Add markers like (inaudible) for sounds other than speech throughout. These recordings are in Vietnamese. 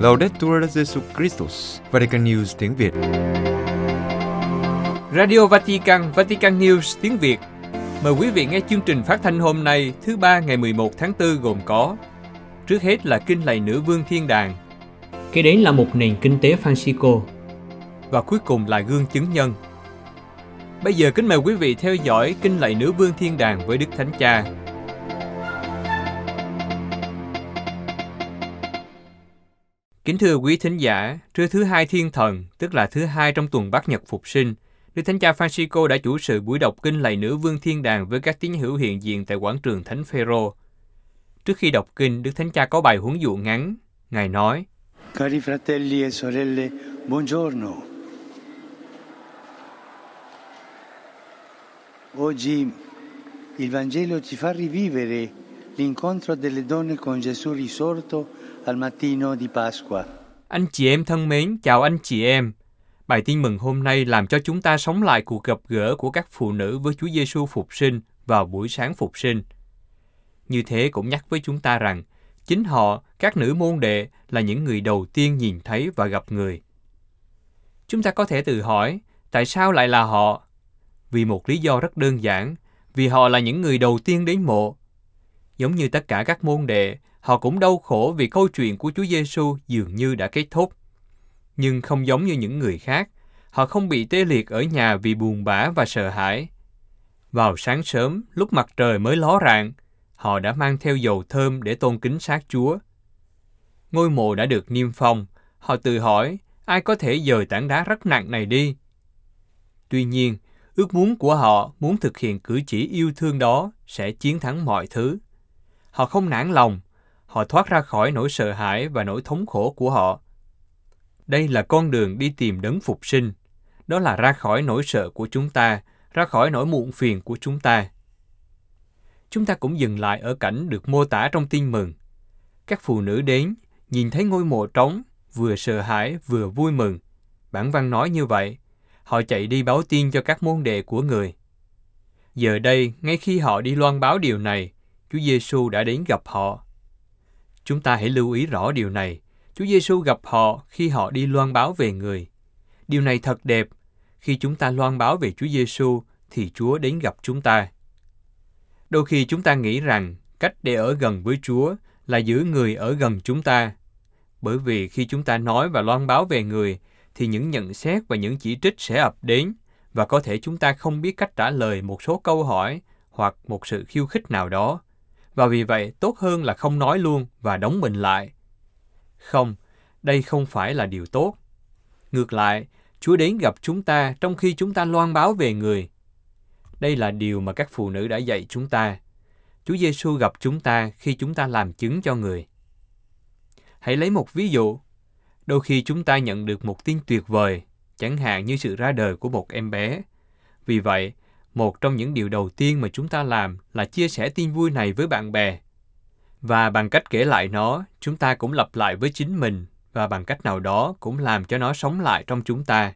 Laudetur Jesu Christus, Vatican News tiếng Việt. Radio Vatican, Vatican News tiếng Việt. Mời quý vị nghe chương trình phát thanh hôm nay, thứ ba ngày 11 tháng 4 gồm có Trước hết là kinh lạy nữ vương thiên đàng. Kế đến là một nền kinh tế Francisco. Và cuối cùng là gương chứng nhân. Bây giờ kính mời quý vị theo dõi kinh lạy nữ vương thiên đàng với Đức Thánh Cha. Kính thưa quý thính giả, trưa thứ hai thiên thần, tức là thứ hai trong tuần bát nhật phục sinh, Đức Thánh Cha Francisco đã chủ sự buổi đọc kinh lạy nữ vương thiên đàng với các tín hữu hiện diện tại quảng trường Thánh Phêrô. Trước khi đọc kinh, Đức Thánh Cha có bài huấn dụ ngắn. Ngài nói, Cari fratelli e sorelle, buongiorno. Oggi il Vangelo ci fa rivivere l'incontro delle donne con Gesù risorto al mattino di Pasqua. Anh chị em thân mến, chào anh chị em. Bài tin mừng hôm nay làm cho chúng ta sống lại cuộc gặp gỡ của các phụ nữ với Chúa Giêsu phục sinh vào buổi sáng phục sinh. Như thế cũng nhắc với chúng ta rằng, chính họ, các nữ môn đệ, là những người đầu tiên nhìn thấy và gặp người. Chúng ta có thể tự hỏi, tại sao lại là họ? Vì một lý do rất đơn giản, vì họ là những người đầu tiên đến mộ. Giống như tất cả các môn đệ, họ cũng đau khổ vì câu chuyện của Chúa Giêsu dường như đã kết thúc. Nhưng không giống như những người khác, họ không bị tê liệt ở nhà vì buồn bã và sợ hãi. Vào sáng sớm, lúc mặt trời mới ló rạng, họ đã mang theo dầu thơm để tôn kính xác Chúa. Ngôi mộ đã được niêm phong, họ tự hỏi ai có thể dời tảng đá rất nặng này đi. Tuy nhiên, ước muốn của họ muốn thực hiện cử chỉ yêu thương đó sẽ chiến thắng mọi thứ. Họ không nản lòng, họ thoát ra khỏi nỗi sợ hãi và nỗi thống khổ của họ. Đây là con đường đi tìm đấng phục sinh, đó là ra khỏi nỗi sợ của chúng ta, ra khỏi nỗi muộn phiền của chúng ta. Chúng ta cũng dừng lại ở cảnh được mô tả trong tin mừng. Các phụ nữ đến, nhìn thấy ngôi mộ trống, vừa sợ hãi vừa vui mừng. Bản văn nói như vậy, họ chạy đi báo tin cho các môn đệ của người. Giờ đây, ngay khi họ đi loan báo điều này, Chúa Giêsu đã đến gặp họ. Chúng ta hãy lưu ý rõ điều này. Chúa Giêsu gặp họ khi họ đi loan báo về người. Điều này thật đẹp. Khi chúng ta loan báo về Chúa Giêsu thì Chúa đến gặp chúng ta. Đôi khi chúng ta nghĩ rằng cách để ở gần với Chúa là giữ người ở gần chúng ta. Bởi vì khi chúng ta nói và loan báo về người, thì những nhận xét và những chỉ trích sẽ ập đến và có thể chúng ta không biết cách trả lời một số câu hỏi hoặc một sự khiêu khích nào đó. Và vì vậy tốt hơn là không nói luôn và đóng mình lại. Không, đây không phải là điều tốt. Ngược lại, Chúa đến gặp chúng ta trong khi chúng ta loan báo về người. Đây là điều mà các phụ nữ đã dạy chúng ta. Chúa Giêsu gặp chúng ta khi chúng ta làm chứng cho người. Hãy lấy một ví dụ. Đôi khi chúng ta nhận được một tin tuyệt vời, chẳng hạn như sự ra đời của một em bé. Vì vậy, một trong những điều đầu tiên mà chúng ta làm là chia sẻ tin vui này với bạn bè. Và bằng cách kể lại nó, chúng ta cũng lặp lại với chính mình và bằng cách nào đó cũng làm cho nó sống lại trong chúng ta.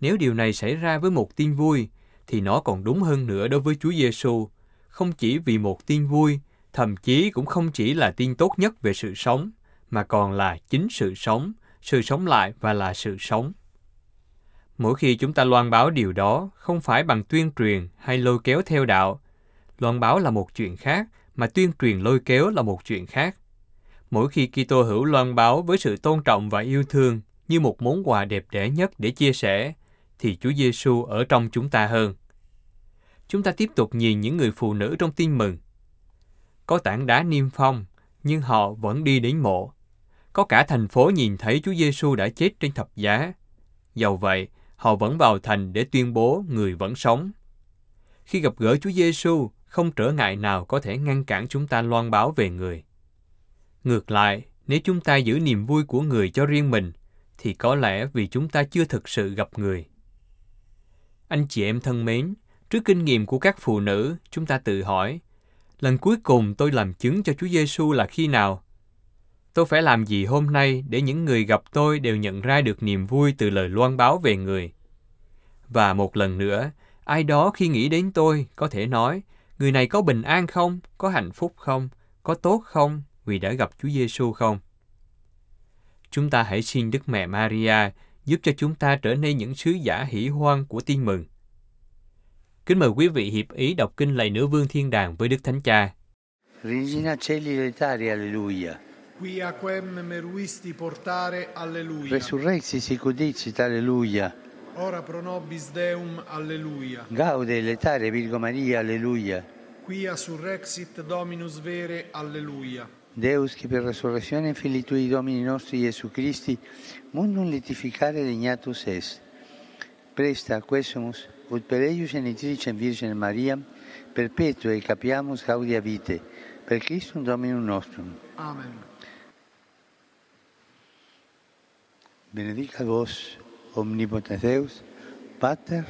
Nếu điều này xảy ra với một tin vui, thì nó còn đúng hơn nữa đối với Chúa Giêsu, không chỉ vì một tin vui, thậm chí cũng không chỉ là tin tốt nhất về sự sống, mà còn là chính sự sống, sự sống lại và là sự sống. Mỗi khi chúng ta loan báo điều đó, không phải bằng tuyên truyền hay lôi kéo theo đạo. Loan báo là một chuyện khác, mà tuyên truyền lôi kéo là một chuyện khác. Mỗi khi Kitô hữu loan báo với sự tôn trọng và yêu thương như một món quà đẹp đẽ nhất để chia sẻ, thì Chúa Giêsu ở trong chúng ta hơn. Chúng ta tiếp tục nhìn những người phụ nữ trong tin mừng. Có tảng đá niêm phong, nhưng họ vẫn đi đến mộ. Có cả thành phố nhìn thấy Chúa Giêsu đã chết trên thập giá. Dầu vậy, họ vẫn vào thành để tuyên bố người vẫn sống. Khi gặp gỡ Chúa Giêsu, không trở ngại nào có thể ngăn cản chúng ta loan báo về người. Ngược lại, nếu chúng ta giữ niềm vui của người cho riêng mình, thì có lẽ vì chúng ta chưa thực sự gặp người. Anh chị em thân mến, trước kinh nghiệm của các phụ nữ, chúng ta tự hỏi, lần cuối cùng tôi làm chứng cho Chúa Giêsu là khi nào? Tôi phải làm gì hôm nay để những người gặp tôi đều nhận ra được niềm vui từ lời loan báo về người? Và một lần nữa, ai đó khi nghĩ đến tôi có thể nói, Người này có bình an không? Có hạnh phúc không? Có tốt không? Vì đã gặp Chúa Giêsu không? Chúng ta hãy xin Đức Mẹ Maria giúp cho chúng ta trở nên những sứ giả hỷ hoan của tin mừng. Kính mời quý vị hiệp ý đọc kinh lạy nữ vương thiên đàng với Đức Thánh Cha. Regina Celi Letari, alleluia. Quia quem meruisti portare, alleluia. Resurrexi sicudicit, alleluia. Ora pro nobis Deum, alleluia. Gaude Letare, Virgo Maria, alleluia. Quia surrexit Dominus vere, alleluia. Deus, che per resurrezione Filii Tui Domini nostri Gesù Christi, mundum letificare regnatus est. Presta quesumus, ut per eius genitricem Virgine Maria, perpetue capiamus gaudia vitae, per Christum Dominum nostrum. Amen. Benedicat vos, omnipotens Deus, Pater,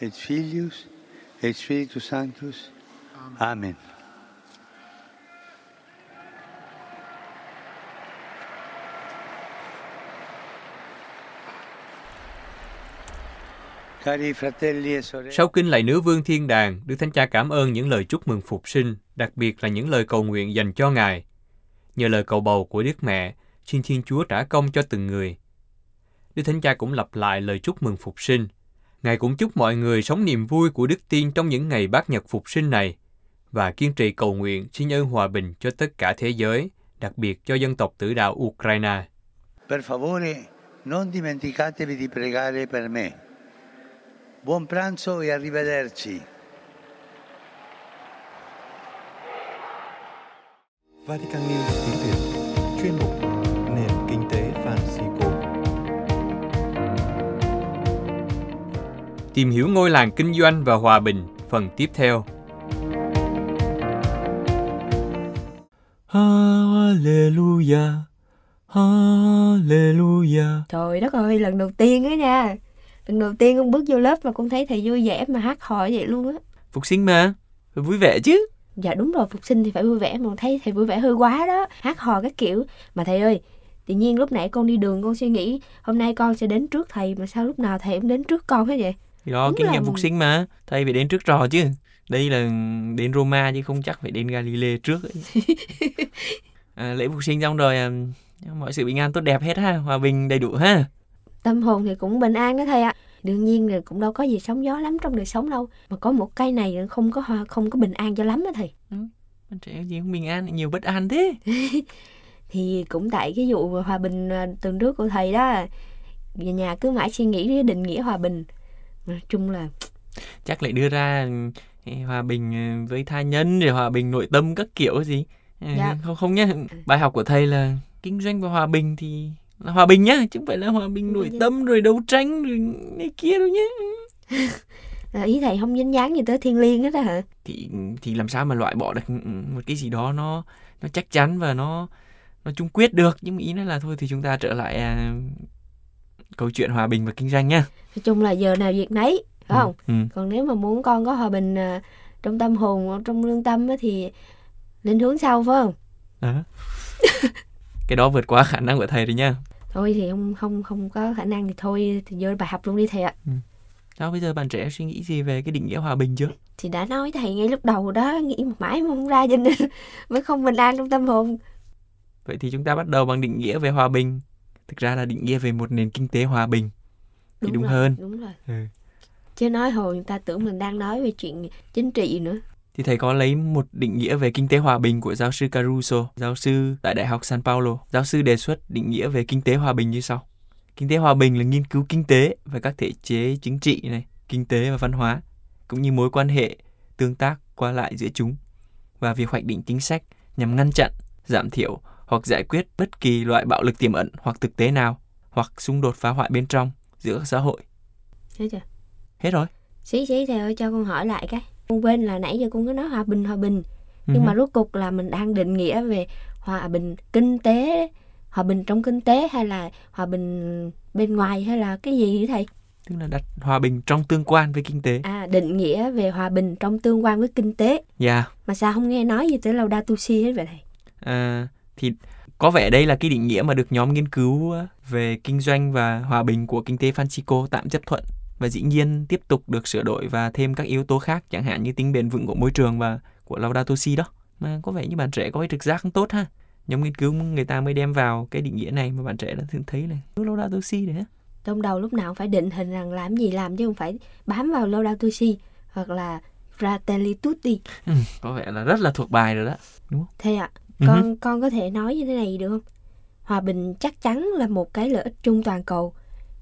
et Filius, et Spiritus Sanctus. Amen. E Sau kinh lạy nữ vương thiên đàng, Đức Thánh Cha cảm ơn những lời chúc mừng phục sinh, đặc biệt là những lời cầu nguyện dành cho Ngài. Nhờ lời cầu bầu của Đức Mẹ, xin Thiên Chúa trả công cho từng người. Đức Thánh Cha cũng lặp lại lời chúc mừng phục sinh. Ngài cũng chúc mọi người sống niềm vui của đức tin trong những ngày bát nhật phục sinh này và kiên trì cầu nguyện xin ơn hòa bình cho tất cả thế giới, đặc biệt cho dân tộc tử đạo Ukraine. per favore non dimenticatevi di pregare per me. Buon pranzo e arrivederci. Vatican News tiếng Việt chuyên mục Tìm hiểu ngôi làng kinh doanh và hòa bình, phần tiếp theo. Hallelujah, Hallelujah. Trời đất ơi, lần đầu tiên á nha. Lần đầu tiên con bước vô lớp mà con thấy thầy vui vẻ mà hát hò vậy luôn á. Phục sinh mà, phải vui vẻ chứ. Dạ đúng rồi, phục sinh thì phải vui vẻ mà con thấy thầy vui vẻ hơi quá đó. Hát hò các kiểu. Mà thầy ơi, tự nhiên lúc nãy con đi đường con suy nghĩ hôm nay con sẽ đến trước thầy mà sao lúc nào thầy cũng đến trước con hết vậy? Đó, Đúng kinh là- nghiệm phục sinh mà. Thầy phải đến trước trò chứ. Đây là đến Roma chứ không chắc phải đến Galilee trước ấy. (laughs) à, lễ phục sinh xong rồi à, mọi sự bình an tốt đẹp hết ha, hòa bình đầy đủ ha. Tâm hồn thì cũng bình an đó thầy ạ. Đương nhiên là cũng đâu có gì sóng gió lắm trong đời sống đâu. Mà có một cái này không có hòa- không có bình an cho lắm đó thầy. Bạn trẻ gì không bình an, nhiều bất an thế. (laughs) thì cũng tại cái vụ hòa bình à, tuần trước của thầy đó nhà cứ mãi suy nghĩ định nghĩa hòa bình nói chung là Chắc lại đưa ra ừ, hòa bình ừ, với tha nhân rồi hòa bình nội tâm các kiểu gì. Ừ, Dạ. Không không nhá. Bài học của thầy là kinh doanh và hòa bình thì là hòa bình nhá, chứ không phải là hòa bình nội Dạ. tâm rồi đấu tranh rồi này kia đâu nhá. (laughs) là ý thầy không dính dáng gì tới thiên liêng hết á hả thì thì làm sao mà loại bỏ được một cái gì đó nó nó chắc chắn và nó nó chung quyết được nhưng mà ý nó là thôi thì chúng ta trở lại à, câu chuyện hòa bình và kinh doanh nhá. Nói chung là giờ nào việc nấy phải không? ừ. còn nếu mà muốn con có hòa bình à, trong tâm hồn trong lương tâm á, thì lên hướng sau phải không? Đó. (laughs) Cái đó vượt quá khả năng của thầy rồi nha thôi thì không không không có khả năng thì thôi thì vô bài học luôn đi thầy ạ. Sao bây giờ bạn trẻ suy nghĩ gì về cái định nghĩa hòa bình chưa? Thì đã nói thầy ngay lúc đầu đó nghĩ một mãi mà không ra cho nên (laughs) mới không bình an trong tâm hồn. Vậy thì chúng ta bắt đầu bằng định nghĩa về hòa bình thực ra là định nghĩa về một nền kinh tế hòa bình thì đúng rồi, hơn. đúng rồi Ừ. chứ nói hồi người ta tưởng mình đang nói về chuyện chính trị nữa thì thầy có lấy một định nghĩa về kinh tế hòa bình của giáo sư Caruso, giáo sư tại Đại học San Paulo. Giáo sư đề xuất định nghĩa về kinh tế hòa bình như sau. Kinh tế hòa bình là nghiên cứu kinh tế và các thể chế chính trị này, kinh tế và văn hóa, cũng như mối quan hệ tương tác qua lại giữa chúng và việc hoạch định chính sách nhằm ngăn chặn, giảm thiểu hoặc giải quyết bất kỳ loại bạo lực tiềm ẩn hoặc thực tế nào hoặc xung đột phá hoại bên trong giữa các xã hội. thấy chưa Hết rồi. xí xí thầy ơi cho con hỏi lại cái con quên là nãy giờ con cứ nói hòa bình hòa bình nhưng Ừ. mà rốt cục là mình đang định nghĩa về hòa bình kinh tế hòa bình trong kinh tế hay là hòa bình bên ngoài hay là cái gì vậy thầy Tức là đặt hòa bình trong tương quan với kinh tế. à định nghĩa về hòa bình trong tương quan với kinh tế Dạ. mà sao không nghe nói gì tới Laudato Si hết vậy thầy À, thì có vẻ đây là cái định nghĩa mà được nhóm nghiên cứu ờ, về kinh doanh và hòa bình của kinh tế Francisco tạm chấp thuận và dĩ nhiên tiếp tục được sửa đổi và thêm các yếu tố khác chẳng hạn như tính bền vững của môi trường và của Laudato Si đó. Mà có vẻ như bạn trẻ có cái trực giác không tốt ha. Nhóm nghiên cứu người ta mới đem vào cái định nghĩa này mà bạn trẻ đã thường thấy này. Laudato Si đấy. trong đầu lúc nào cũng phải định hình rằng làm gì làm chứ không phải bám vào Laudato Si hoặc là Fratelli Tutti. Ừ, có vẻ là rất là thuộc bài rồi đó. Thế ạ, Ừ con con có thể nói như thế này được không? Hòa bình chắc chắn là một cái lợi ích chung toàn cầu,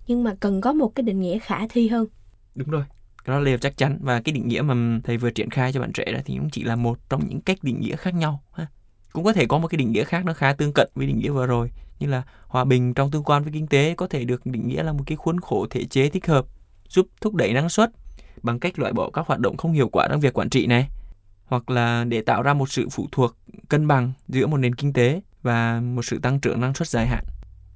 nhưng mà cần có một cái định nghĩa khả thi hơn. Đúng rồi. Cái đó là chắc chắn và cái định nghĩa mà thầy vừa triển khai cho bạn trẻ đó thì cũng chỉ là một trong những cách định nghĩa khác nhau ha. Cũng có thể có một cái định nghĩa khác nó khá tương cận với định nghĩa vừa rồi như là hòa bình trong tương quan với kinh tế có thể được định nghĩa là một cái khuôn khổ thể chế thích hợp giúp thúc đẩy năng suất bằng cách loại bỏ các hoạt động không hiệu quả trong việc quản trị này hoặc là để tạo ra một sự phụ thuộc cân bằng giữa một nền kinh tế và một sự tăng trưởng năng suất dài hạn.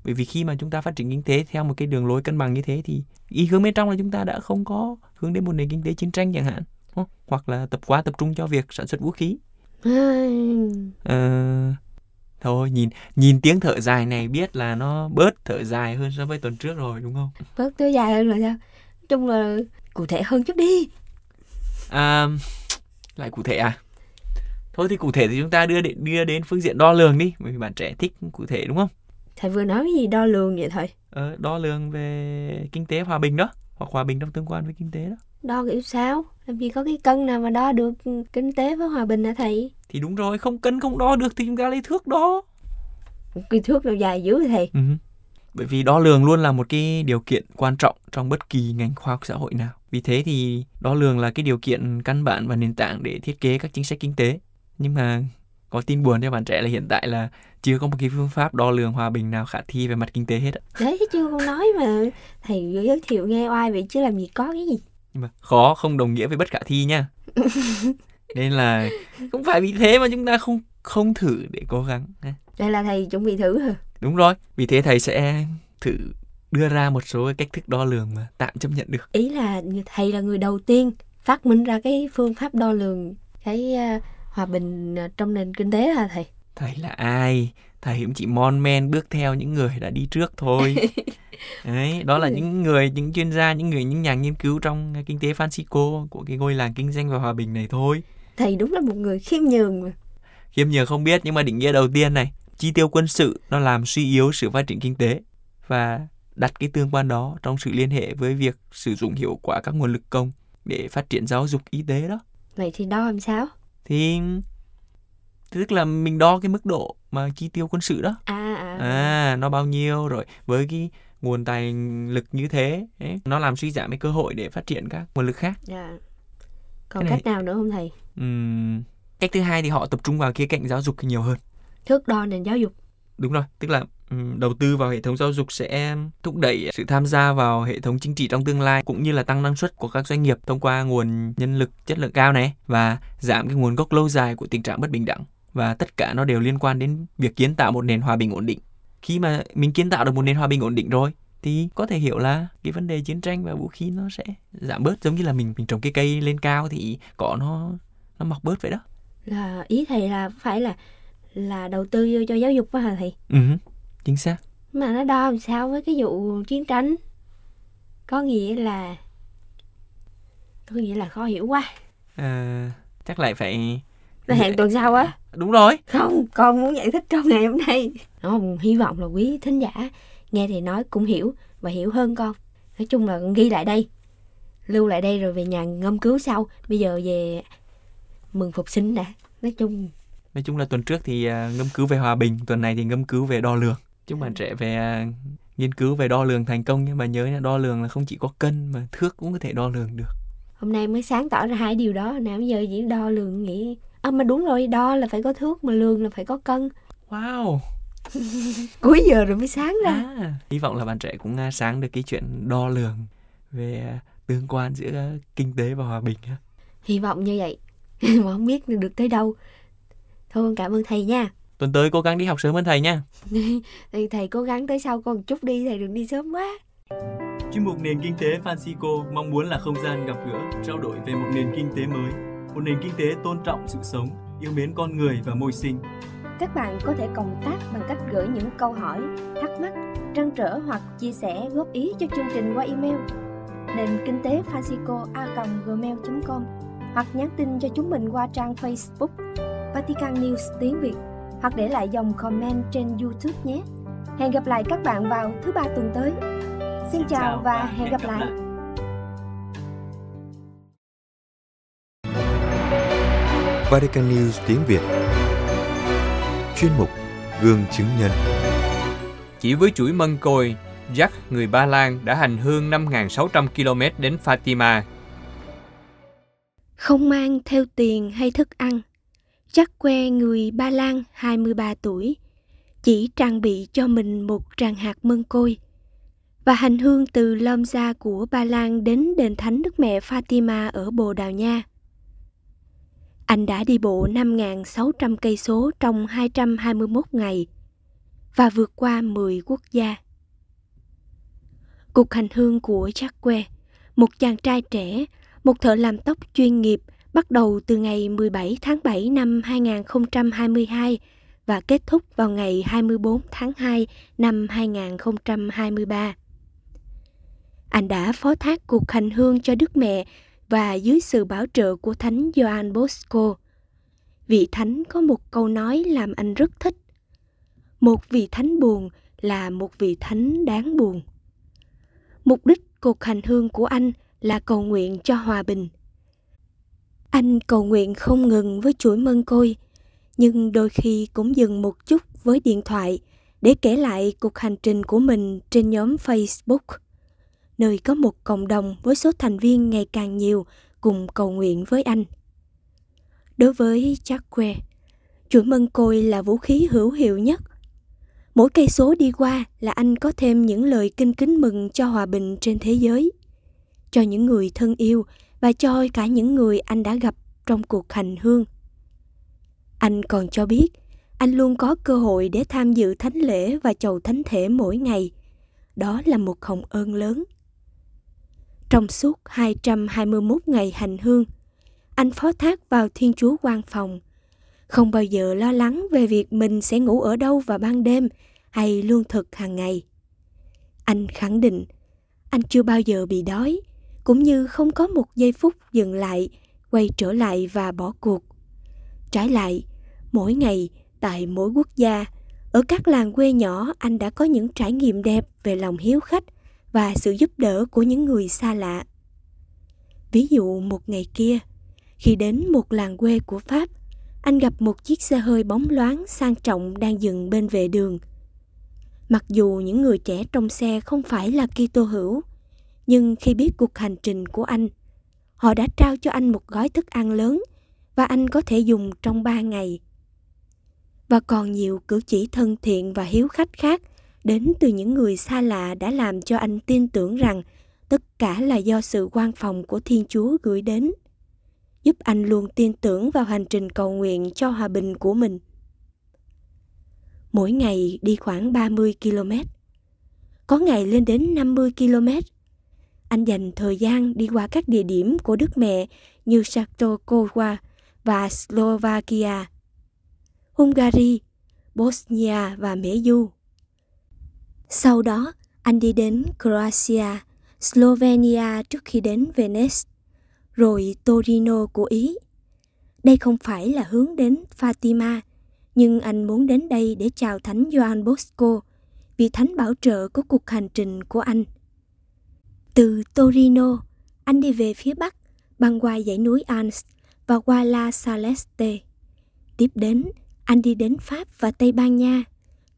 Bởi vì khi mà chúng ta phát triển kinh tế theo một cái đường lối cân bằng như thế thì ý hướng bên trong là chúng ta đã không có hướng đến một nền kinh tế chiến tranh chẳng hạn, hoặc là tập quá tập trung cho việc sản xuất vũ khí. (laughs) Ờ, thôi nhìn nhìn tiếng thở dài này biết là nó bớt thở dài hơn so với tuần trước rồi đúng không? Bớt tới dài hơn rồi sao? Chung là cụ thể hơn chút đi. À, lại cụ thể à? Thôi thì cụ thể thì chúng ta đưa đến, đưa đến phương diện đo lường đi, bởi vì bạn trẻ thích cụ thể đúng không? Thầy vừa nói cái gì đo lường vậy thầy? Ờ, đo lường về kinh tế hòa bình đó, hoặc hòa bình trong tương quan với kinh tế đó. Đo kiểu sao? Làm gì có cái cân nào mà đo được kinh tế với hòa bình hả thầy? Thì đúng rồi, không cân không đo được thì chúng ta lấy thước đo. Cái thước nào dài dữ thầy? Ừ. Bởi vì đo lường luôn là một cái điều kiện quan trọng trong bất kỳ ngành khoa học xã hội nào. Vì thế thì đo lường là cái điều kiện căn bản và nền tảng để thiết kế các chính sách kinh tế. Nhưng mà có tin buồn cho bạn trẻ là hiện tại là chưa có một cái phương pháp đo lường hòa bình nào khả thi về mặt kinh tế hết. á. Đấy chưa con nói mà thầy giới thiệu nghe oai vậy chứ làm gì có cái gì. Nhưng mà khó không đồng nghĩa với bất khả thi nha. (laughs) Nên là không phải vì thế mà chúng ta không không thử để cố gắng. Đây là thầy chuẩn bị thử hả? Đúng rồi, vì thế thầy sẽ thử đưa ra một số cái cách thức đo lường mà tạm chấp nhận được. Ý là thầy là người đầu tiên phát minh ra cái phương pháp đo lường cái à, hòa bình à, trong nền kinh tế hả thầy? Thầy là ai? Thầy cũng chỉ mon men bước theo những người đã đi trước thôi. (laughs) Đấy, đó là những người, những chuyên gia, những người, những nhà nghiên cứu trong kinh tế Francisco của cái ngôi làng kinh doanh và hòa bình này thôi. Thầy đúng là một người khiêm nhường mà. Khiêm nhường không biết nhưng mà định nghĩa đầu tiên này, chi tiêu quân sự nó làm suy yếu sự phát triển kinh tế và đặt cái tương quan đó trong sự liên hệ với việc sử dụng hiệu quả các nguồn lực công để phát triển giáo dục y tế đó. Vậy thì đo làm sao? Thì tức là mình đo cái mức độ mà chi tiêu quân sự đó. À à. À, nó bao nhiêu rồi với cái nguồn tài lực như thế ấy, nó làm suy giảm cái cơ hội để phát triển các nguồn lực khác. Dạ. Còn Cái này- cách nào nữa không thầy? Ừm, cách thứ hai thì họ tập trung vào khía cạnh giáo dục nhiều hơn. Thước đo nền giáo dục. Đúng rồi, tức là đầu tư vào hệ thống giáo dục sẽ thúc đẩy sự tham gia vào hệ thống chính trị trong tương lai cũng như là tăng năng suất của các doanh nghiệp thông qua nguồn nhân lực chất lượng cao này và giảm cái nguồn gốc lâu dài của tình trạng bất bình đẳng và tất cả nó đều liên quan đến việc kiến tạo một nền hòa bình ổn định. Khi mà mình kiến tạo được một nền hòa bình ổn định rồi thì có thể hiểu là cái vấn đề chiến tranh và vũ khí nó sẽ giảm bớt giống như là mình mình trồng cái cây lên cao thì cỏ nó nó mọc bớt vậy đó. Là ý thầy là phải là là đầu tư vô cho giáo dục á hả thầy? Ừ, chính xác. Mà nó đo làm sao với cái vụ chiến tranh? Có nghĩa là có nghĩa là khó hiểu quá. À, chắc lại phải Nó hẹn tuần sau á. đúng rồi Không, con muốn giải thích trong ngày hôm nay. Không, hy vọng là quý thính giả nghe thì nói cũng hiểu và hiểu hơn con. Nói chung là con ghi lại đây. Lưu lại đây rồi về nhà ngâm cứu sau. Bây giờ về mừng phục sinh đã. Nói chung nói chung là tuần trước thì à, ngâm cứu về hòa bình tuần này thì ngâm cứu về đo lường chúc bạn trẻ về à, nghiên cứu về đo lường thành công nhưng mà nhớ nha đo lường là không chỉ có cân mà thước cũng có thể đo lường được hôm nay mới sáng tỏ ra hai điều đó. Nào bây giờ chỉ đo lường nghĩ À mà đúng rồi, đo là phải có thước mà lường là phải có cân. wow (laughs) Cuối giờ rồi mới sáng ra. à, hy vọng là bạn trẻ cũng à, sáng được cái chuyện đo lường về à, tương quan giữa kinh tế và hòa bình. Hy vọng như vậy. (laughs) mà không biết được tới đâu. Thôi cảm ơn thầy nha. Tuần tới cố gắng đi học sớm hơn thầy nha (laughs) Thì thầy cố gắng tới sau con một chút đi, thầy đừng đi sớm quá. Chuyên mục Nền Kinh tế Francisco mong muốn là không gian gặp gỡ, trao đổi về một nền kinh tế mới, một nền kinh tế tôn trọng sự sống, yêu mến con người và môi sinh. Các bạn có thể cộng tác bằng cách gửi những câu hỏi, thắc mắc, trăn trở hoặc chia sẻ góp ý cho chương trình qua email nền kinh tế Francisco a gmail.com hoặc nhắn tin cho chúng mình qua trang Facebook Vatican News tiếng Việt hoặc để lại dòng comment trên YouTube nhé. Hẹn gặp lại các bạn vào thứ ba tuần tới. Xin chào và hẹn gặp lại. Vatican News tiếng Việt Chuyên mục Gương chứng nhân Chỉ với chuỗi mân côi, Jack, người Ba Lan đã hành hương 5.600 km đến Fatima. Không mang theo tiền hay thức ăn, chắc que người Ba Lan 23 tuổi, chỉ trang bị cho mình một tràng hạt mân côi và hành hương từ Lomza của Ba Lan đến đền thánh Đức Mẹ Fatima ở Bồ Đào Nha. Anh đã đi bộ 5.600 cây số trong 221 ngày và vượt qua 10 quốc gia. Cuộc hành hương của Jacques, một chàng trai trẻ, một thợ làm tóc chuyên nghiệp bắt đầu từ ngày 17 tháng 7 năm 2022 và kết thúc vào ngày 24 tháng 2 năm 2023. Anh đã phó thác cuộc hành hương cho Đức Mẹ và dưới sự bảo trợ của Thánh Gioan Bosco. Vị Thánh có một câu nói làm anh rất thích. Một vị Thánh buồn là một vị Thánh đáng buồn. Mục đích cuộc hành hương của anh là cầu nguyện cho hòa bình. Anh cầu nguyện không ngừng với chuỗi mân côi, nhưng đôi khi cũng dừng một chút với điện thoại để kể lại cuộc hành trình của mình trên nhóm Facebook, nơi có một cộng đồng với số thành viên ngày càng nhiều cùng cầu nguyện với anh. Đối với Jacque, chuỗi mân côi là vũ khí hữu hiệu nhất Mỗi cây số đi qua là anh có thêm những lời kinh kính mừng cho hòa bình trên thế giới, cho những người thân yêu và cho cả những người anh đã gặp trong cuộc hành hương. Anh còn cho biết anh luôn có cơ hội để tham dự thánh lễ và chầu thánh thể mỗi ngày. Đó là một hồng ơn lớn. Trong suốt 221 ngày hành hương, anh phó thác vào Thiên Chúa quan phòng – không bao giờ lo lắng về việc mình sẽ ngủ ở đâu vào ban đêm hay lương thực hàng ngày. Anh khẳng định anh chưa bao giờ bị đói, cũng như không có một giây phút dừng lại, quay trở lại và bỏ cuộc. Trái lại, mỗi ngày tại mỗi quốc gia, ở các làng quê nhỏ anh đã có những trải nghiệm đẹp về lòng hiếu khách và sự giúp đỡ của những người xa lạ. Ví dụ một ngày kia, khi đến một làng quê của Pháp, anh gặp một chiếc xe hơi bóng loáng sang trọng đang dừng bên vệ đường. Mặc dù những người trẻ trong xe không phải là Kitô hữu, nhưng khi biết cuộc hành trình của anh, họ đã trao cho anh một gói thức ăn lớn và anh có thể dùng trong ba ngày. Và còn nhiều cử chỉ thân thiện và hiếu khách khác đến từ những người xa lạ đã làm cho anh tin tưởng rằng tất cả là do sự quan phòng của Thiên Chúa gửi đến giúp anh luôn tin tưởng vào hành trình cầu nguyện cho hòa bình của mình. Mỗi ngày đi khoảng 30 km. Có ngày lên đến 50 km. Anh dành thời gian đi qua các địa điểm của Đức Mẹ như Sartokowa và Slovakia, Hungary, Bosnia và Mễ Du. Sau đó, anh đi đến Croatia, Slovenia trước khi đến Venice rồi Torino của Ý. Đây không phải là hướng đến Fatima, nhưng anh muốn đến đây để chào Thánh Gioan Bosco, vì thánh bảo trợ của cuộc hành trình của anh. Từ Torino, anh đi về phía bắc, băng qua dãy núi Alps và qua La Saleste. Tiếp đến, anh đi đến Pháp và Tây Ban Nha,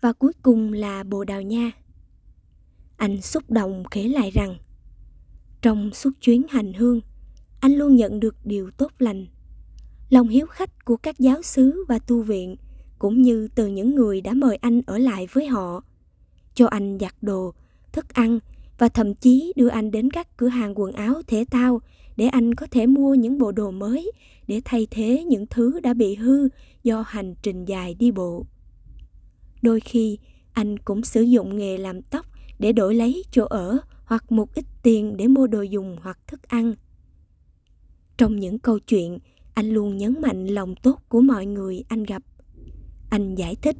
và cuối cùng là Bồ Đào Nha. Anh xúc động kể lại rằng, trong suốt chuyến hành hương, anh luôn nhận được điều tốt lành. Lòng hiếu khách của các giáo xứ và tu viện cũng như từ những người đã mời anh ở lại với họ, cho anh giặt đồ, thức ăn và thậm chí đưa anh đến các cửa hàng quần áo thể thao để anh có thể mua những bộ đồ mới để thay thế những thứ đã bị hư do hành trình dài đi bộ. Đôi khi, anh cũng sử dụng nghề làm tóc để đổi lấy chỗ ở hoặc một ít tiền để mua đồ dùng hoặc thức ăn. Trong những câu chuyện, anh luôn nhấn mạnh lòng tốt của mọi người anh gặp. Anh giải thích.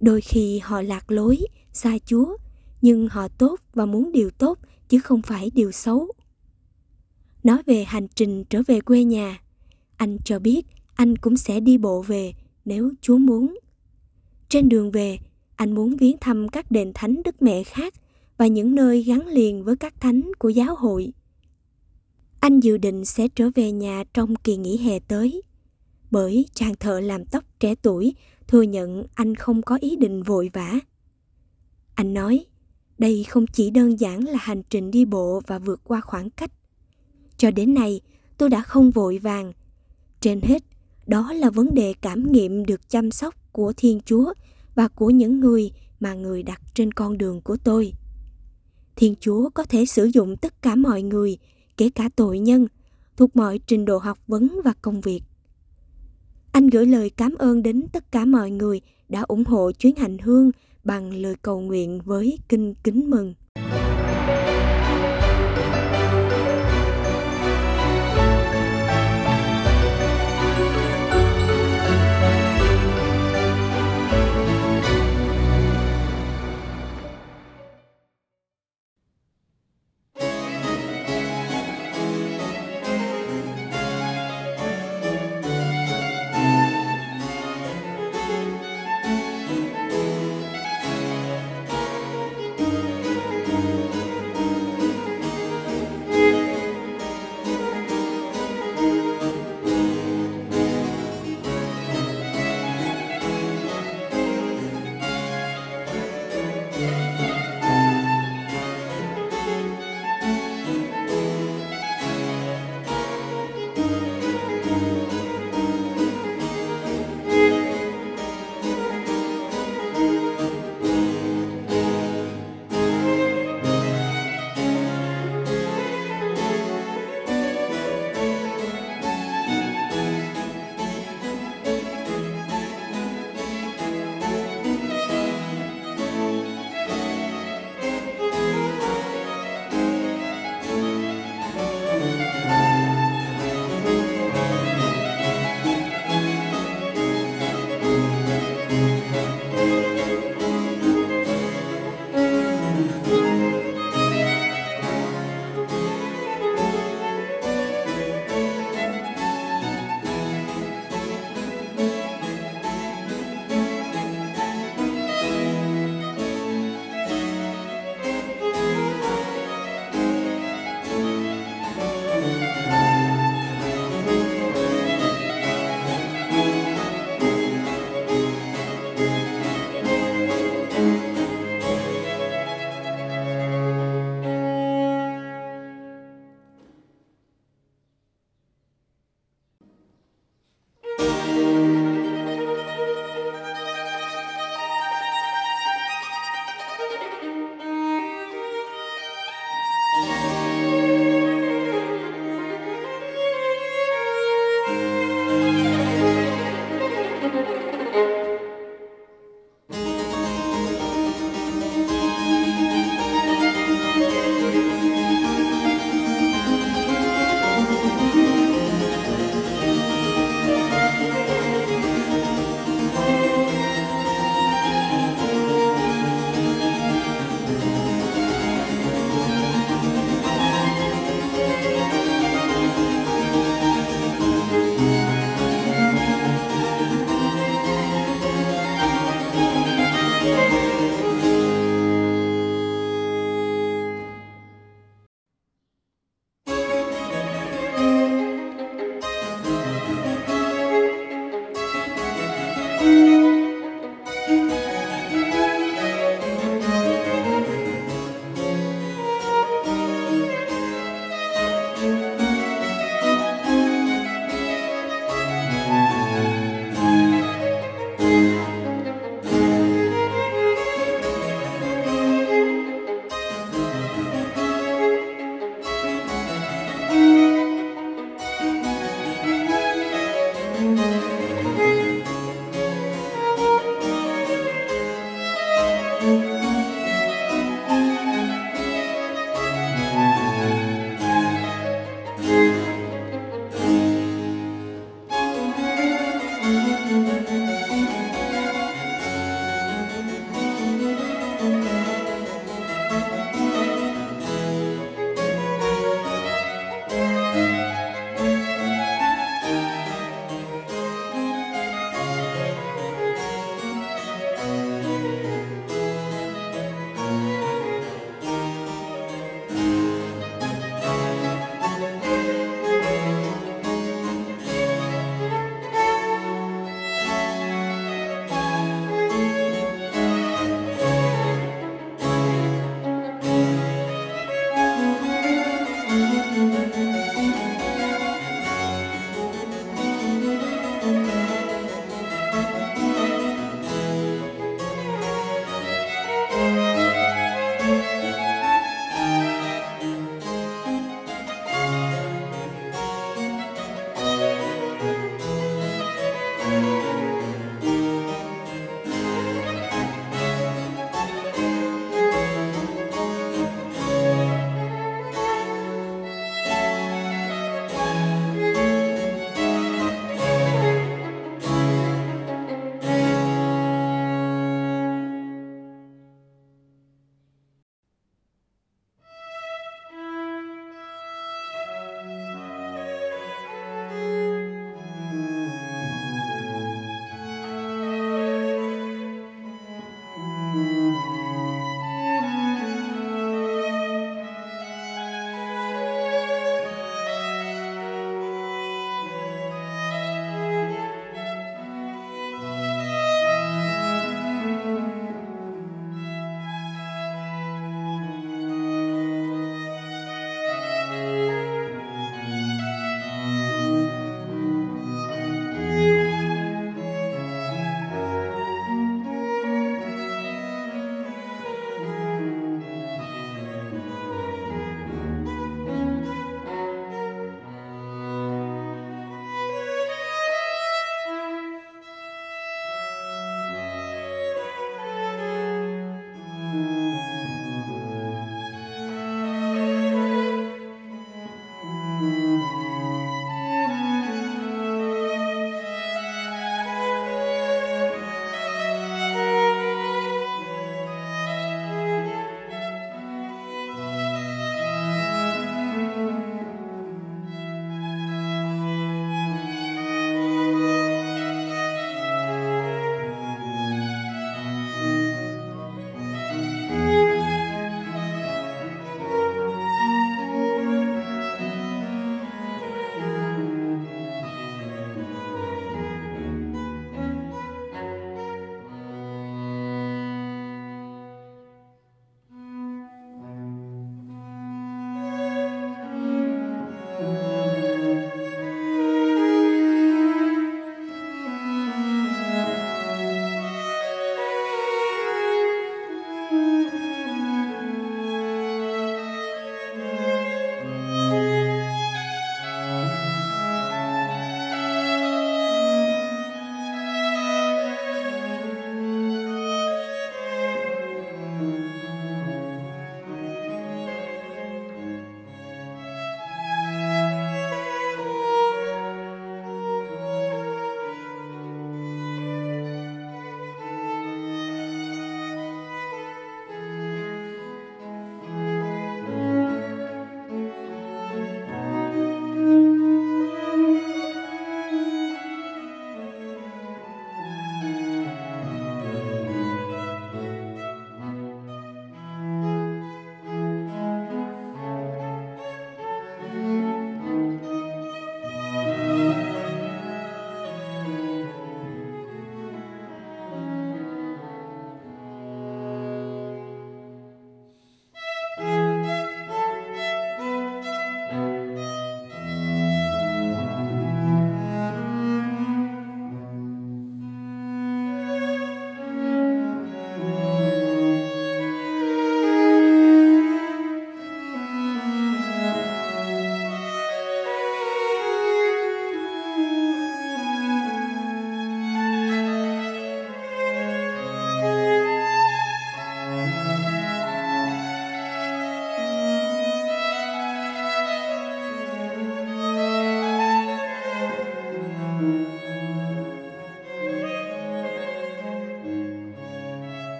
Đôi khi họ lạc lối, xa Chúa, nhưng họ tốt và muốn điều tốt chứ không phải điều xấu. Nói về hành trình trở về quê nhà, anh cho biết anh cũng sẽ đi bộ về nếu Chúa muốn. Trên đường về, anh muốn viếng thăm các đền thánh Đức Mẹ khác và những nơi gắn liền với các thánh của giáo hội. Anh dự định sẽ trở về nhà trong kỳ nghỉ hè tới, bởi chàng thợ làm tóc trẻ tuổi thừa nhận anh không có ý định vội vã. Anh nói, đây không chỉ đơn giản là hành trình đi bộ và vượt qua khoảng cách. Cho đến nay, tôi đã không vội vàng. Trên hết, đó là vấn đề cảm nghiệm được chăm sóc của Thiên Chúa và của những người mà người đặt trên con đường của tôi. Thiên Chúa có thể sử dụng tất cả mọi người, kể cả tội nhân, thuộc mọi trình độ học vấn và công việc. Anh gửi lời cảm ơn đến tất cả mọi người đã ủng hộ chuyến hành hương bằng lời cầu nguyện với kinh kính mừng.